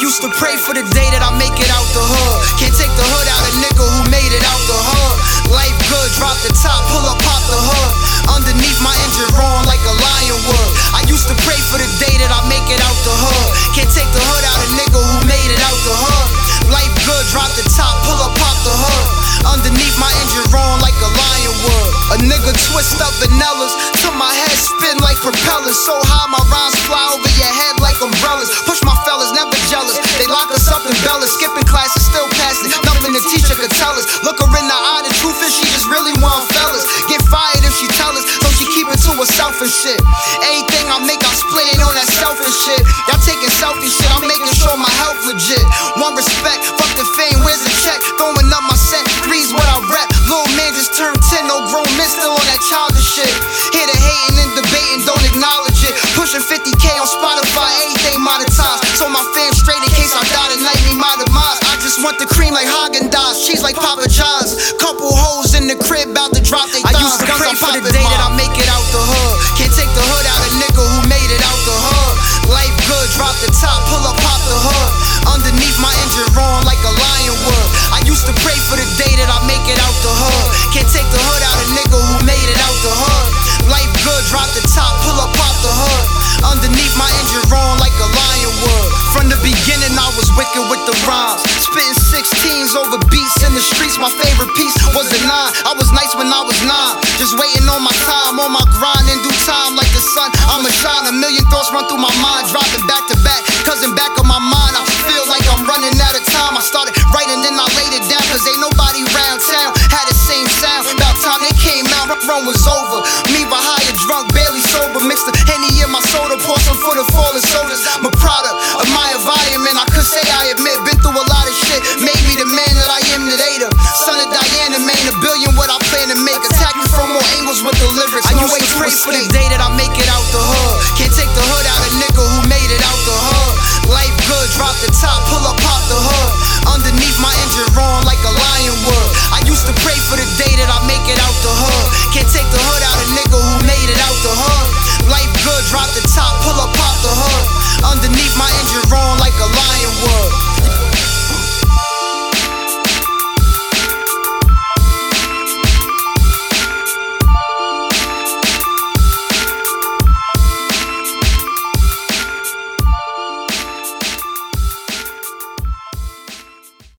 used to pray for the day that I make it out the hood. Can't take the hood out a nigga who made it out the hood. Life good, drop the top, pull up, pop the hood. Underneath my engine roaring like a lion would. I used to pray for the day that I make it out the hood. Can't take the hood out a nigga who made it out the hood. Life good, drop the top, pull up, pop the hood. Underneath my engine roaring like a lion would. A nigga twist up vanillas till my head spin like propellers. So high my rhymes fly over your head like umbrellas. Bellas, skipping classes, still passing. Nothing the teacher could tell us. Look her in the eye, the truth is she just really want fellas. Get fired if she tell us, so she keep it to herself and shit. Anything I make, I split it on that selfish shit. Y'all taking selfie shit, I'm making sure my health legit. One respect, fuck the fame, where's the check? Throwing up my set, three's what I rap. Little man just turned 10, no grown men still on that childish shit. Here to want the cream like Haagen Dazs, cheese like Papa John's. Couple hoes in the crib, about to drop they I thighs. Beginning, I was wicked with the rhymes. Spitting 16s over beats in the streets. My favorite piece was the nine. I was nice when I was nine. Just waiting on my time, on my grind in due time like the sun. I'ma shine. A million thoughts run through my mind, dropping back to back. Cause in back of my mind, I feel like I'm running out of time. I started writing, then I laid it down. Cause ain't nobody round town had the same sound. About time they came out, run was over. Me behind a drunk, barely sober. Mixed the henny in my soda, pour some for the fallen soldiers. Wait for the day that I make it out the hood. Can't take the hood out a nigga who made it out the hood. Life good, drop the top.